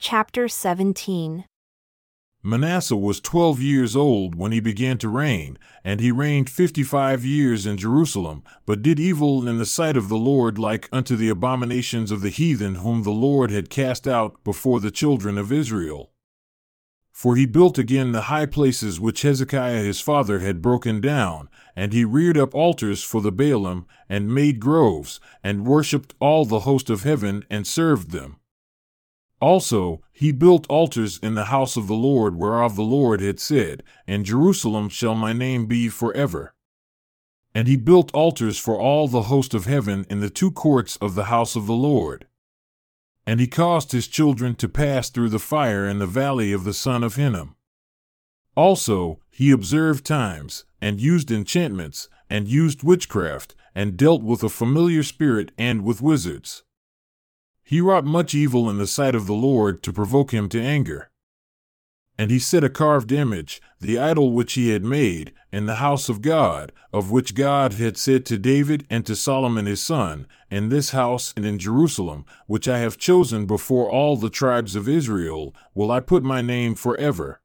Chapter 17 Manasseh was twelve years old when he began to reign, and he reigned fifty five years in Jerusalem, but did evil in the sight of the Lord like unto the abominations of the heathen whom the Lord had cast out before the children of Israel. For he built again the high places which Hezekiah his father had broken down, and he reared up altars for the Baalim, and made groves, and worshipped all the host of heaven, and served them. Also, he built altars in the house of the Lord, whereof the Lord had said, In Jerusalem shall my name be forever. And he built altars for all the host of heaven in the two courts of the house of the Lord. And he caused his children to pass through the fire in the valley of the son of Hinnom. Also, he observed times, and used enchantments, and used witchcraft, and dealt with a familiar spirit and with wizards. He wrought much evil in the sight of the Lord to provoke him to anger. And he set a carved image, the idol which he had made, in the house of God, of which God had said to David and to Solomon his son, In this house and in Jerusalem, which I have chosen before all the tribes of Israel, will I put my name forever.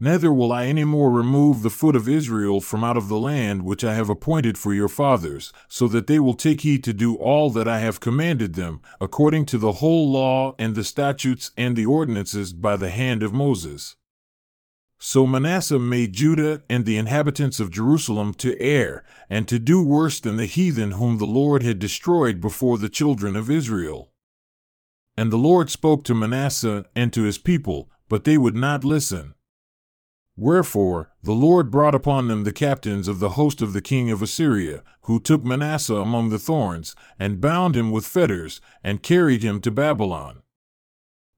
Neither will I any more remove the foot of Israel from out of the land which I have appointed for your fathers, so that they will take heed to do all that I have commanded them, according to the whole law and the statutes and the ordinances by the hand of Moses. So Manasseh made Judah and the inhabitants of Jerusalem to err, and to do worse than the heathen whom the Lord had destroyed before the children of Israel. And the Lord spoke to Manasseh and to his people, but they would not listen. Wherefore the Lord brought upon them the captains of the host of the king of Assyria, who took Manasseh among the thorns, and bound him with fetters, and carried him to Babylon.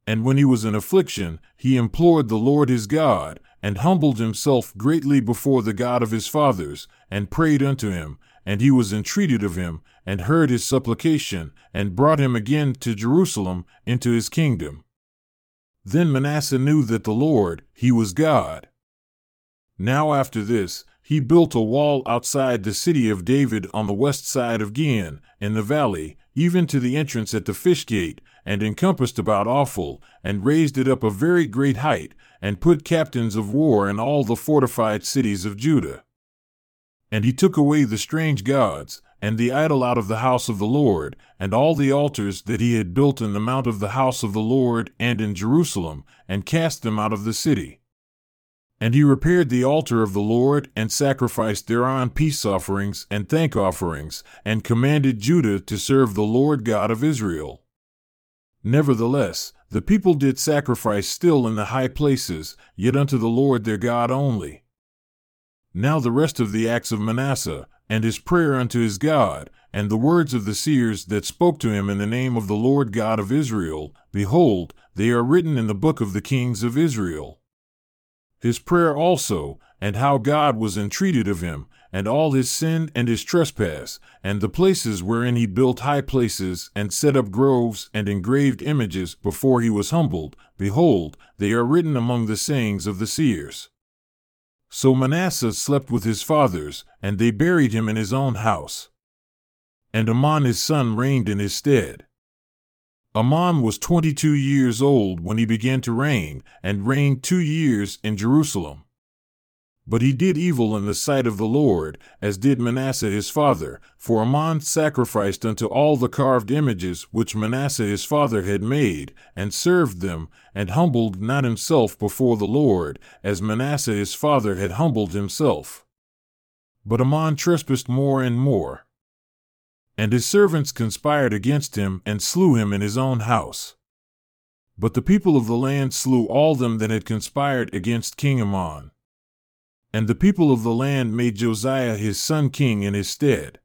And when he was in affliction, he implored the Lord his God, and humbled himself greatly before the God of his fathers, and prayed unto him, and he was entreated of him, and heard his supplication, and brought him again to Jerusalem into his kingdom. Then Manasseh knew that the Lord, he was God now, after this, he built a wall outside the city of David on the west side of Gihon, in the valley, even to the entrance at the fish gate, and encompassed about Ophel, and raised it up a very great height, and put captains of war in all the fortified cities of Judah. And he took away the strange gods, and the idol out of the house of the Lord, and all the altars that he had built in the mount of the house of the Lord and in Jerusalem, and cast them out of the city. And he repaired the altar of the Lord, and sacrificed thereon peace offerings and thank offerings, and commanded Judah to serve the Lord God of Israel. Nevertheless, the people did sacrifice still in the high places, yet unto the Lord their God only. Now the rest of the acts of Manasseh, and his prayer unto his God, and the words of the seers that spoke to him in the name of the Lord God of Israel, behold, they are written in the book of the kings of Israel his prayer also, and how God was entreated of him, and all his sin and his trespass, and the places wherein he built high places, and set up groves and engraved images before he was humbled, behold, they are written among the sayings of the seers. So Manasseh slept with his fathers, and they buried him in his own house. And Amon his son reigned in his stead. Amon was twenty two years old when he began to reign, and reigned two years in Jerusalem. But he did evil in the sight of the Lord, as did Manasseh his father, for Amon sacrificed unto all the carved images which Manasseh his father had made, and served them, and humbled not himself before the Lord, as Manasseh his father had humbled himself. But Amon trespassed more and more and his servants conspired against him and slew him in his own house. But the people of the land slew all them that had conspired against King Amon. And the people of the land made Josiah his son king in his stead.